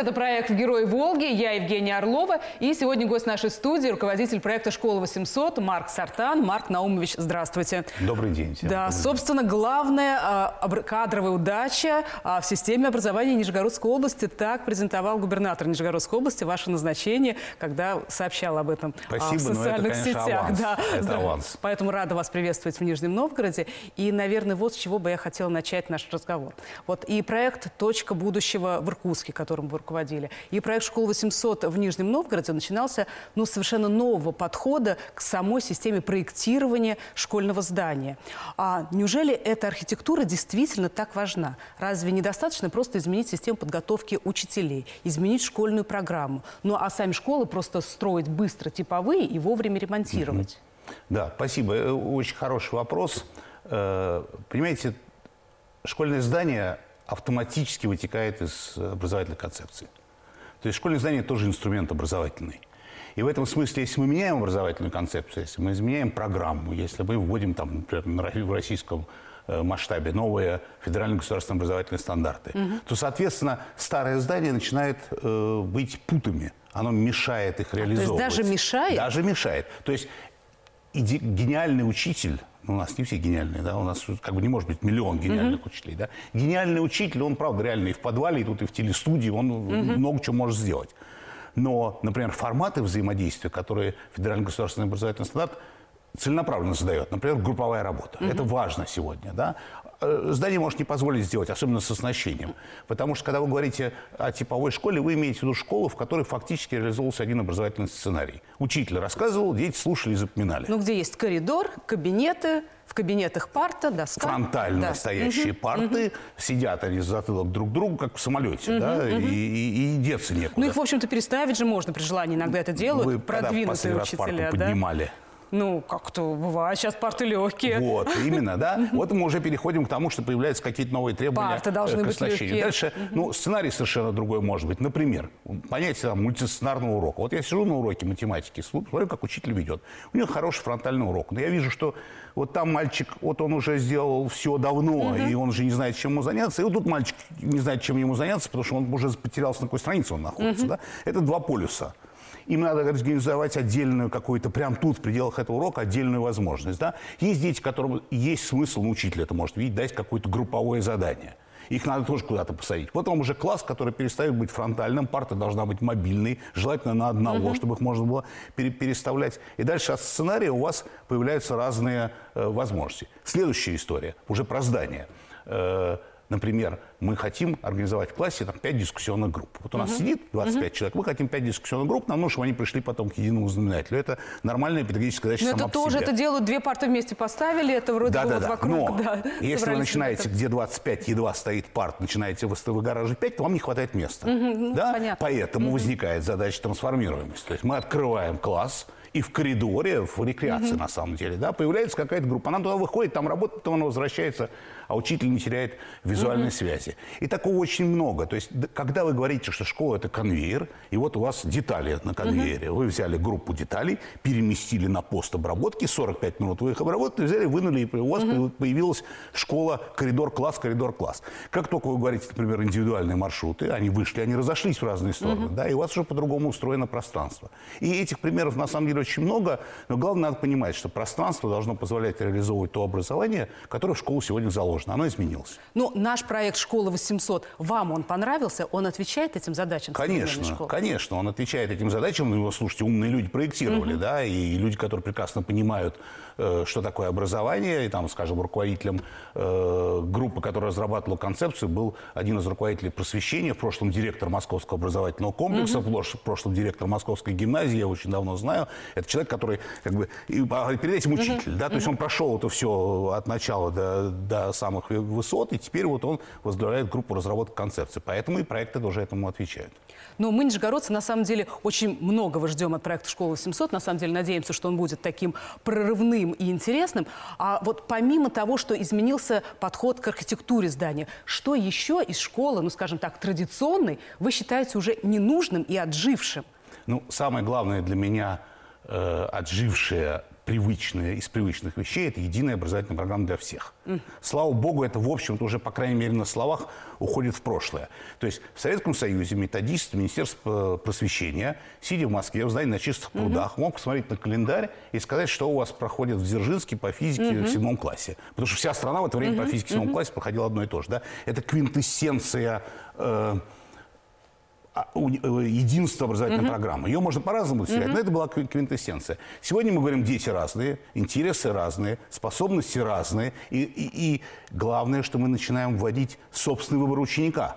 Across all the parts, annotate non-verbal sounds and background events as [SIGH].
Это проект «Герой Волги». Я Евгения Орлова. И сегодня гость нашей студии, руководитель проекта «Школа 800» Марк Сартан. Марк Наумович, здравствуйте. Добрый день. Всем. Да, Добрый собственно, главная а, кадровая удача а, в системе образования Нижегородской области. Так презентовал губернатор Нижегородской области ваше назначение, когда сообщал об этом а, Спасибо, в но это, социальных конечно, сетях. аванс. Да, Это аванс. Поэтому рада вас приветствовать в Нижнем Новгороде. И, наверное, вот с чего бы я хотела начать наш разговор. Вот и проект «Точка будущего» в Иркутске, которым вы руководили, и проект «Школа 800» в Нижнем Новгороде начинался ну, совершенно нового подхода к самой системе проектирования школьного здания. А неужели эта архитектура действительно так важна? Разве недостаточно просто изменить систему подготовки учителей, изменить школьную программу? Ну а сами школы просто строить быстро типовые и вовремя ремонтировать? Да, спасибо. Э, Очень хороший вопрос. Э, Понимаете, школьное здание автоматически вытекает из образовательной концепции. То есть школьное здание тоже инструмент образовательный. И в этом смысле, если мы меняем образовательную концепцию, если мы изменяем программу, если мы вводим, там, например, в российском э, масштабе новые федеральные государственные образовательные стандарты, то, соответственно, старое здание начинает э, быть путами. Оно мешает их реализовывать. даже мешает? Даже мешает. То есть иде- гениальный учитель, ну, у нас не все гениальные, да, у нас как бы не может быть миллион гениальных учителей, да. Гениальный учитель, он, правда, реально и в подвале, и тут, и в телестудии, он много чего может сделать. Но, например, форматы взаимодействия, которые федеральный государственный образовательный стандарт целенаправленно задает, например, групповая работа. Это важно сегодня, да. Э, Здание может не позволить сделать, особенно с оснащением. Потому что, когда вы говорите о типовой школе, вы имеете в виду школу, в которой фактически реализовывался один образовательный сценарий. Учитель рассказывал, дети слушали и запоминали. Ну, где есть коридор, кабинеты, в кабинетах парта, доска. Фронтально Да. стоящие парты, сидят они затылок друг к другу, как в самолете, да, и, и- и деться некуда. Ну, их, в общем-то, переставить же можно при желании. Иногда это делают Вы когда в продвинутые последний раз парту да? поднимали? Ну, как-то бывает. Сейчас парты легкие. Вот, именно, да. Вот мы уже переходим к тому, что появляются какие-то новые требования Парты должны к быть оснащению. легкие. Дальше, ну, сценарий совершенно другой может быть. Например, понятие там, мультидисциплинарного урока. Вот я сижу на уроке математики, смотрю, как учитель ведет. У него хороший фронтальный урок. Но я вижу, что вот там мальчик, вот он уже сделал все давно, и он уже не знает, чем ему заняться. И вот тут мальчик не знает, чем ему заняться, потому что он уже потерялся, на какой странице он находится. Да? Это два полюса. Им надо организовать отдельную какую-то, прям тут, в пределах этого урока, отдельную возможность. Да? Есть дети, которым есть смысл, ну, учитель это может видеть, дать какое-то групповое задание. Их надо тоже куда-то посадить. Потом уже класс, который перестает быть фронтальным, парта должна быть мобильной, желательно на одного, чтобы их можно было пере- переставлять. И дальше от сценария у вас появляются разные э, возможности. Следующая история, уже про здание. Э, Например, мы хотим организовать в классе там, 5 дискуссионных групп. Вот у нас сидит 25 человек, мы хотим 5 дискуссионных групп, нам нужно, чтобы они пришли потом к единому знаменателю. Это нормальная педагогическая задача Но сама это тоже себе. это делают, две парты вместе поставили, это вроде Да, бы да, вот да. вокруг. Но да, если вы начинаете, где 25 едва стоит парт, начинаете выгораживать 5, то вам не хватает места. да? ну, понятно. Поэтому возникает задача трансформируемости. То есть мы открываем класс, и в коридоре, в рекреации на самом деле, да, появляется какая-то группа. Она туда выходит, там работает, потом она возвращается, а учитель не теряет визуальной связи. И такого очень много. То есть, когда вы говорите, что школа – это конвейер, и вот у вас детали на конвейере, вы взяли группу деталей, переместили на пост обработки, 45 минут вы их обработали, взяли, вынули, и у вас появилась школа, коридор, класс, коридор, класс. Как только вы говорите, например, индивидуальные маршруты, они вышли, они разошлись в разные стороны, да, и у вас уже по-другому устроено пространство. И этих примеров, на самом деле, очень много, но главное, надо понимать, что пространство должно позволять реализовывать то образование, которое в школу сегодня заложено. Оно изменилось. Ну, наш проект «Школа 800», вам он понравился? Он отвечает этим задачам Конечно, конечно, он отвечает этим задачам. Его, слушайте, умные люди проектировали, да, и люди, которые прекрасно понимают, э, что такое образование, и там, скажем, руководителем э, группы, которая разрабатывала концепцию, был один из руководителей просвещения, в прошлом директор Московского образовательного комплекса, в прош- в прошлом директор Московской гимназии, я очень давно знаю. Это человек, который, как бы, и, а, перед этим учитель, да, то есть он прошел это все от начала до, до самых высот, и теперь вот он возглавляет группу разработки концепции. Поэтому и проекты тоже этому отвечают. Но мы, нижегородцы, на самом деле очень многого ждем от проекта «Школа 800». На самом деле надеемся, что он будет таким прорывным и интересным. А вот помимо того, что изменился подход к архитектуре здания, что еще из школы, ну, скажем так, традиционной, вы считаете уже ненужным и отжившим? Ну, самое главное для меня э, отжившее привычное из привычных вещей – это единая образовательная программа для всех. Mm. Слава богу, это, в общем-то, уже, по крайней мере, на словах уходит в прошлое. То есть в Советском Союзе методист Министерства просвещения, сидя в Москве, в здании на чистых прудах, mm-hmm. мог посмотреть на календарь и сказать, что у вас проходит в Дзержинске по физике mm-hmm. в седьмом классе. Потому что вся страна в это время mm-hmm. по физике в седьмом mm-hmm. классе проходила одно и то же. Да? Это квинтэссенция э, э, единство образовательной угу. программы. Ее можно по-разному достигать, угу. но это была квинтэссенция. Сегодня мы говорим, дети разные, интересы разные, способности разные. И, и, и главное, что мы начинаем вводить собственный выбор ученика.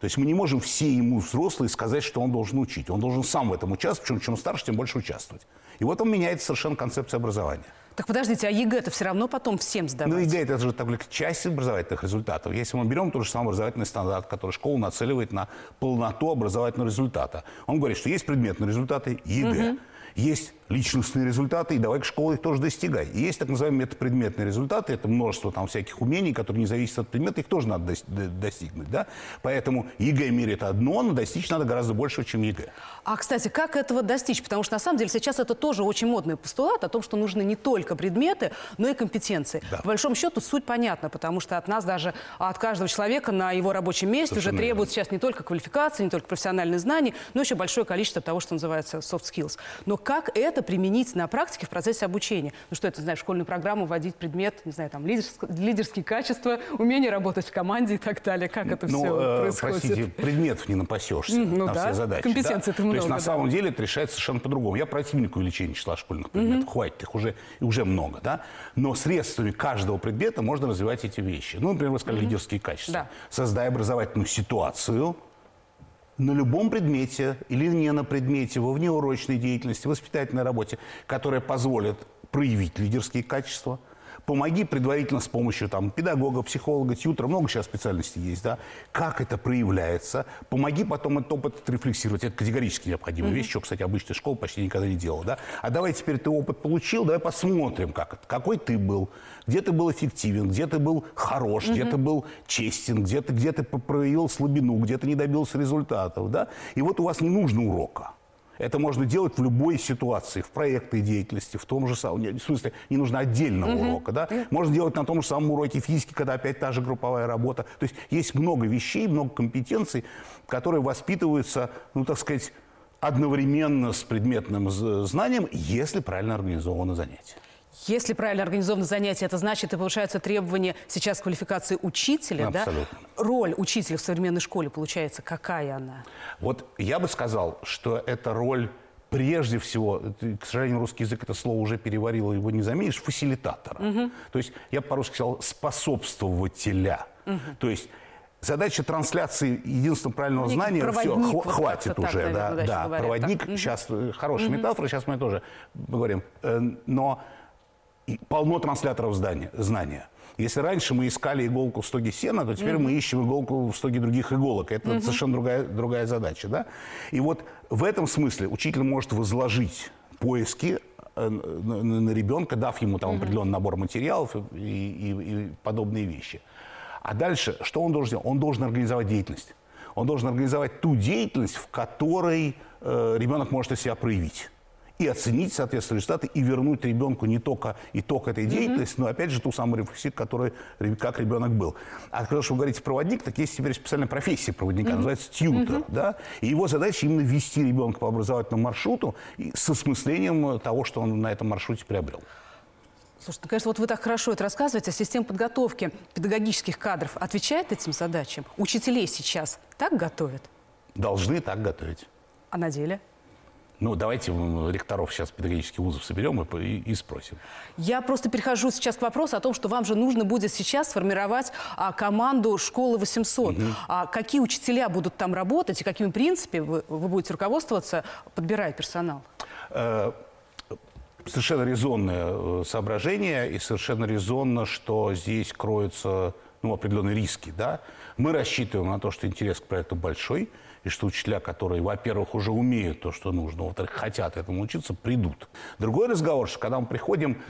То есть мы не можем все ему взрослые сказать, что он должен учить. Он должен сам в этом участвовать, причем чем старше, тем больше участвовать. И вот он меняет совершенно концепцию образования. Так подождите, а ЕГЭ-то все равно потом всем сдавать? Ну, ЕГЭ – это же только часть образовательных результатов. Если мы берем тот же самый образовательный стандарт, который школа нацеливает на полноту образовательного результата, он говорит, что есть предметные результаты ЕГЭ. Угу. Есть личностные результаты, и давай к школе их тоже достигай. И есть так называемые метапредметные результаты, это множество там всяких умений, которые не зависят от предмета, их тоже надо достигнуть. Да? Поэтому ЕГЭ мерит одно, но достичь надо гораздо больше, чем ЕГЭ. А, кстати, как этого достичь? Потому что, на самом деле, сейчас это тоже очень модный постулат о том, что нужны не только предметы, но и компетенции. Да. По большому счету, суть понятна, потому что от нас даже, от каждого человека на его рабочем месте Совершенно уже требуют сейчас не только квалификации, не только профессиональные знания, но еще большое количество того, что называется soft skills. Но как это применить на практике в процессе обучения? Ну что это, знаешь, школьную программу вводить предмет, не знаю, там, лидерск, лидерские качества, умение работать в команде и так далее. Как это ну, все э, происходит? Простите, предметов не напасешься ну, на да? все задачи. Компетенции да? много, То есть на да. самом деле это решается совершенно по-другому. Я противник увеличения числа школьных предметов. Mm-hmm. Хватит, их уже, уже много. Да? Но средствами каждого предмета можно развивать эти вещи. Ну, например, вы сказали mm-hmm. лидерские качества. Да. Создай образовательную ситуацию, на любом предмете или не на предмете, во внеурочной деятельности, воспитательной работе, которая позволит проявить лидерские качества – Помоги предварительно с помощью там, педагога, психолога, тьютера, много сейчас специальностей есть, да, как это проявляется. Помоги потом этот опыт отрефлексировать. Это категорически необходимая mm-hmm. вещь, что, кстати, обычная школа почти никогда не делала. Да? А давай теперь ты опыт получил, давай посмотрим, как это, какой ты был, где ты был эффективен, где ты был хорош, mm-hmm. где ты был честен, где ты, где ты проявил слабину, где ты не добился результатов. Да? И вот у вас не нужно урока. Это можно делать в любой ситуации, в проектной деятельности, в том же самом, в смысле, не нужно отдельного угу. урока, да? Можно делать на том же самом уроке физики, когда опять та же групповая работа. То есть есть много вещей, много компетенций, которые воспитываются, ну, так сказать, одновременно с предметным знанием, если правильно организовано занятие. Если правильно организовано занятие, это значит, и повышаются требования сейчас квалификации учителя, Абсолютно. да? Роль учителя в современной школе, получается, какая она? Вот я бы сказал, что эта роль прежде всего, к сожалению, русский язык это слово уже переварил, его не заменишь, фасилитатора. Угу. То есть я по-русски сказал способствователя. Угу. То есть задача трансляции единственного правильного Некий знания все хв- хватит уже, да, да, говорят, проводник. Так. Сейчас угу. хорошая угу. метафора, сейчас мы тоже говорим, э, но полно трансляторов здания, знания. Если раньше мы искали иголку в стоге сена, то теперь mm-hmm. мы ищем иголку в стоге других иголок. Это mm-hmm. совершенно другая, другая задача. Да? И вот в этом смысле учитель может возложить поиски э, на, ребенка, дав ему там определенный набор материалов и, и, и подобные вещи. А дальше, что он должен сделать? Он должен организовать деятельность. Он должен организовать ту деятельность, в которой э, ребенок может себя проявить и оценить, соответственно, результаты, и вернуть ребенку не только итог этой деятельности, mm-hmm. но опять же ту самую рефлексию, которой, как ребенок был. А когда вы говорите проводник, так есть теперь специальная профессия проводника, mm-hmm. называется тьютер. Mm-hmm. Да? И его задача именно вести ребенка по образовательному маршруту с осмыслением того, что он на этом маршруте приобрел. Слушайте, ну, конечно, вот вы так хорошо это рассказываете, а система подготовки педагогических кадров отвечает этим задачам? Учителей сейчас так готовят? Должны так готовить. А на деле? Ну, давайте ректоров сейчас педагогических вузов соберем и, и, и спросим. Я просто перехожу сейчас к вопросу о том, что вам же нужно будет сейчас сформировать а, команду школы 800. Угу. А, какие учителя будут там работать и какими принципами вы, вы будете руководствоваться, подбирая персонал? Э, совершенно резонное э, соображение и совершенно резонно, что здесь кроются ну, определенные риски. Да? Мы рассчитываем на то, что интерес к проекту большой – и что учителя, которые, во-первых, уже умеют то, что нужно, во-вторых, хотят этому учиться, придут. Другой разговор, что когда мы приходим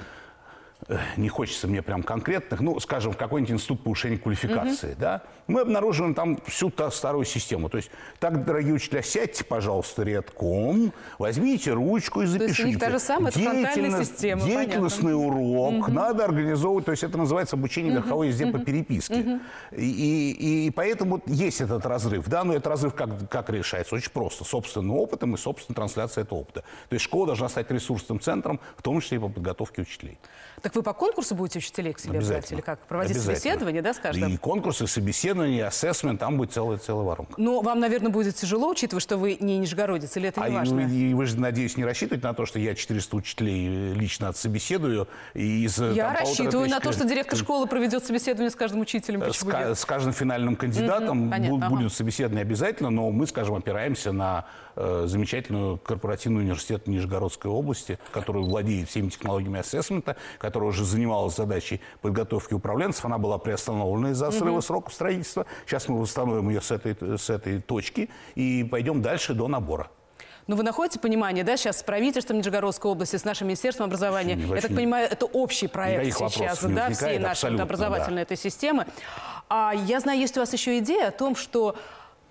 не хочется мне прям конкретных, ну, скажем, в какой-нибудь институт повышения квалификации, да, мы обнаруживаем там всю та старую систему. То есть, так, дорогие учителя, сядьте, пожалуйста, рядком, возьмите ручку и есть запишите. них та же самая, Деятельность- система, Деятельностный урок надо организовывать, то есть это называется обучение верховой езде по переписке. И, и- и поэтому вот есть этот разрыв, да, но этот разрыв как, как решается? Очень просто, собственным опытом и собственной трансляцией этого опыта. То есть школа должна стать ресурсным центром, в том числе и по подготовке учителей. Так вы по конкурсу будете учителей к себе брать? Или как? Проводить собеседование, да, с каждым? И конкурсы, собеседования, и ассессмент, там будет целая, целая воронка. Но вам, наверное, будет тяжело, учитывая, что вы не нижегородец, или это А не и важно? вы, и вы же, надеюсь, не рассчитываете на то, что я 400 учителей лично отсобеседую. И из, э, Я там, рассчитываю на тысяч то, что директор школы проведет собеседование с каждым учителем. С, Почему ка- нет? с каждым финальным кандидатом понятно, буд- ага. будет собеседование обязательно, но мы, скажем, опираемся на э, замечательную корпоративный университет Нижегородской области, который владеет всеми технологиями ассессмента, которая уже занималась задачей подготовки управленцев. Она была приостановлена из-за срыва сроков строительства. Сейчас мы восстановим ее с этой, с этой точки и пойдем дальше до набора. Но вы находите понимание, да, сейчас с правительством Нижегородской области, с нашим Министерством образования? Вообще Я так не- понимаю, это общий проект сейчас, не да, всей нашей вот образовательной этой системы. А я знаю, есть у вас еще идея о том, что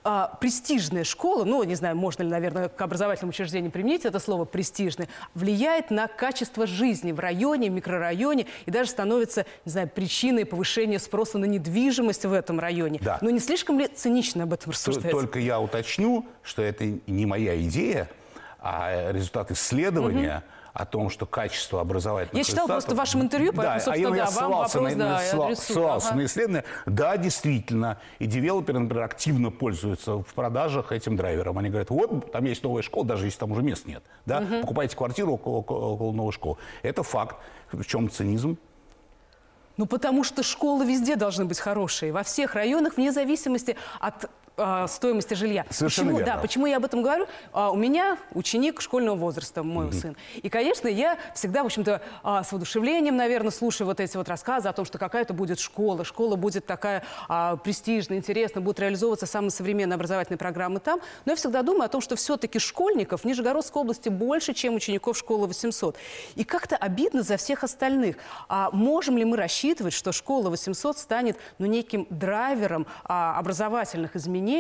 а, престижная школа, ну, не знаю, можно ли, наверное, к образовательному учреждению применить это слово «престижный», влияет на качество жизни в районе, микрорайоне и даже становится, не знаю, причиной повышения спроса на недвижимость в этом районе. Да. Но не слишком ли цинично об этом рассуждать? Только я уточню, что это не моя идея, а результат исследования о том, что качество образовательных Я результатов- просто в вашем интервью, поэтому, да, собственно, а я да, вам ссылался вопрос, на, да, я адресую. ссылался Ага. на исследование. Да, действительно, и девелоперы, например, активно пользуются в продажах этим драйвером. Они говорят, вот, там есть новая школа, даже если там уже мест нет. Да? Покупайте квартиру около- около новой школы. Это факт. В чем цинизм? Ну, потому что школы везде должны быть хорошие, во всех районах, вне зависимости от а, стоимости жилья. Совершенно почему, верно. Да, почему я об этом говорю? А, у меня ученик школьного возраста, мой сын. И, конечно, я всегда, в общем-то, а, с воодушевлением, наверное, слушаю вот эти вот рассказы о том, что какая-то будет школа, школа будет такая а, престижная, интересная, будут реализовываться самые современные образовательные программы там. Но я всегда думаю о том, что все-таки школьников в Нижегородской области больше, чем учеников школы 800. И как-то обидно за всех остальных. А можем ли мы рассчитывать, что школа 800 станет ну, неким драйвером а, образовательных изменений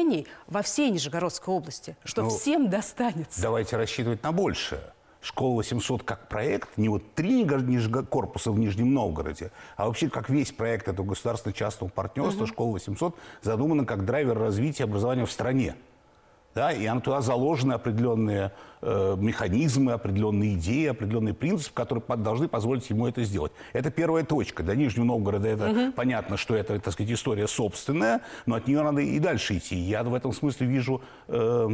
во всей Нижегородской области? Что Ну, всем достанется? Давайте рассчитывать на большее. Школа 800 как проект, не вот три корпуса в Нижнем Новгороде, а вообще как весь проект этого государственно-частного партнерства «Школа 800» задумана как драйвер развития образования в стране. Да, и она туда заложены определенные э, механизмы, определенные идеи, определенные принципы, которые по- должны позволить ему это сделать. Это первая точка. Для Нижнего Новгорода это понятно, что это, так сказать, история собственная, но от нее надо и дальше идти. Я в этом смысле вижу э,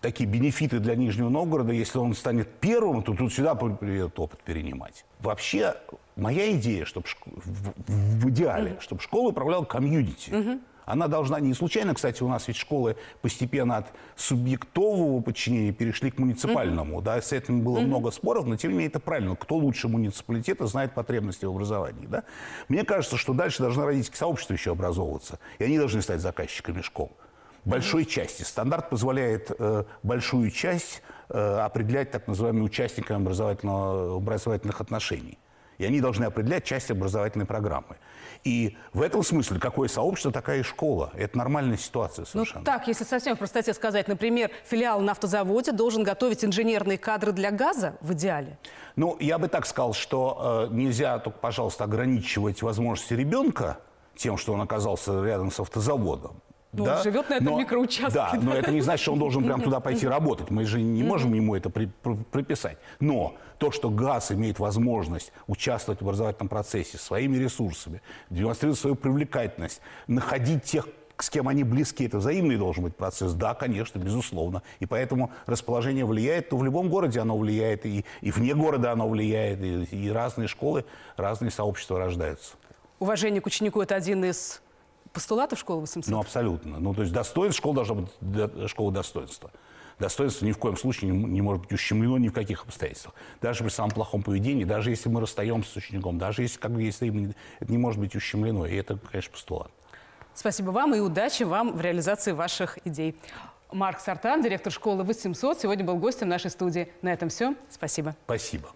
такие бенефиты для Нижнего Новгорода. Если он станет первым, то тут сюда придет опыт перенимать. Вообще, моя идея, чтобы в, в- идеале, чтобы школа управляла комьюнити. Она должна, не случайно, кстати, у нас ведь школы постепенно от субъектового подчинения перешли к муниципальному. Да, с этим было много споров, но тем не менее это правильно. Кто лучше муниципалитета знает потребности в образовании. Да? Мне кажется, что дальше должны родительские сообщества еще образовываться, и они должны стать заказчиками школ. Большой части. Стандарт позволяет э, большую часть э, определять так называемыми участниками образовательного, образовательных отношений. И они должны определять часть образовательной программы. И в этом смысле какое сообщество, такая и школа. Это нормальная ситуация Ну совершенно. так, если совсем в простоте сказать, например, филиал на автозаводе должен готовить инженерные кадры для газа в идеале. Ну, я бы так сказал, что э, нельзя только, пожалуйста, ограничивать возможности ребенка тем, что он оказался рядом с автозаводом. Ну, он живет на этом микроучастке, Да, да. но это не значит, что он должен прям туда пойти [LAUGHS] работать. Мы же не можем ему это при- при- приписать. Но то, что ГАЗ имеет возможность участвовать в образовательном процессе своими ресурсами, демонстрировать свою привлекательность, находить тех, с кем они близки, это взаимный должен быть процесс. Да, конечно, безусловно. И поэтому расположение влияет, то в любом городе оно влияет, и, и вне города оно влияет, и, и разные школы, разные сообщества рождаются. Уважение к ученику – это один из постулатов школы 800? Ну, абсолютно. Ну, то есть достоинство, школа должна быть до- школа достоинства. Достоинство ни в коем случае не, не может быть ущемлено ни в каких обстоятельствах. Даже при самом плохом поведении, даже если мы расстаемся с учеником, даже если, как бы, если им это не может быть ущемлено. И это, конечно, постулат. Спасибо вам и удачи вам в реализации ваших идей. Марк Сартан, директор школы 800, сегодня был гостем нашей студии. На этом все. Спасибо. Спасибо.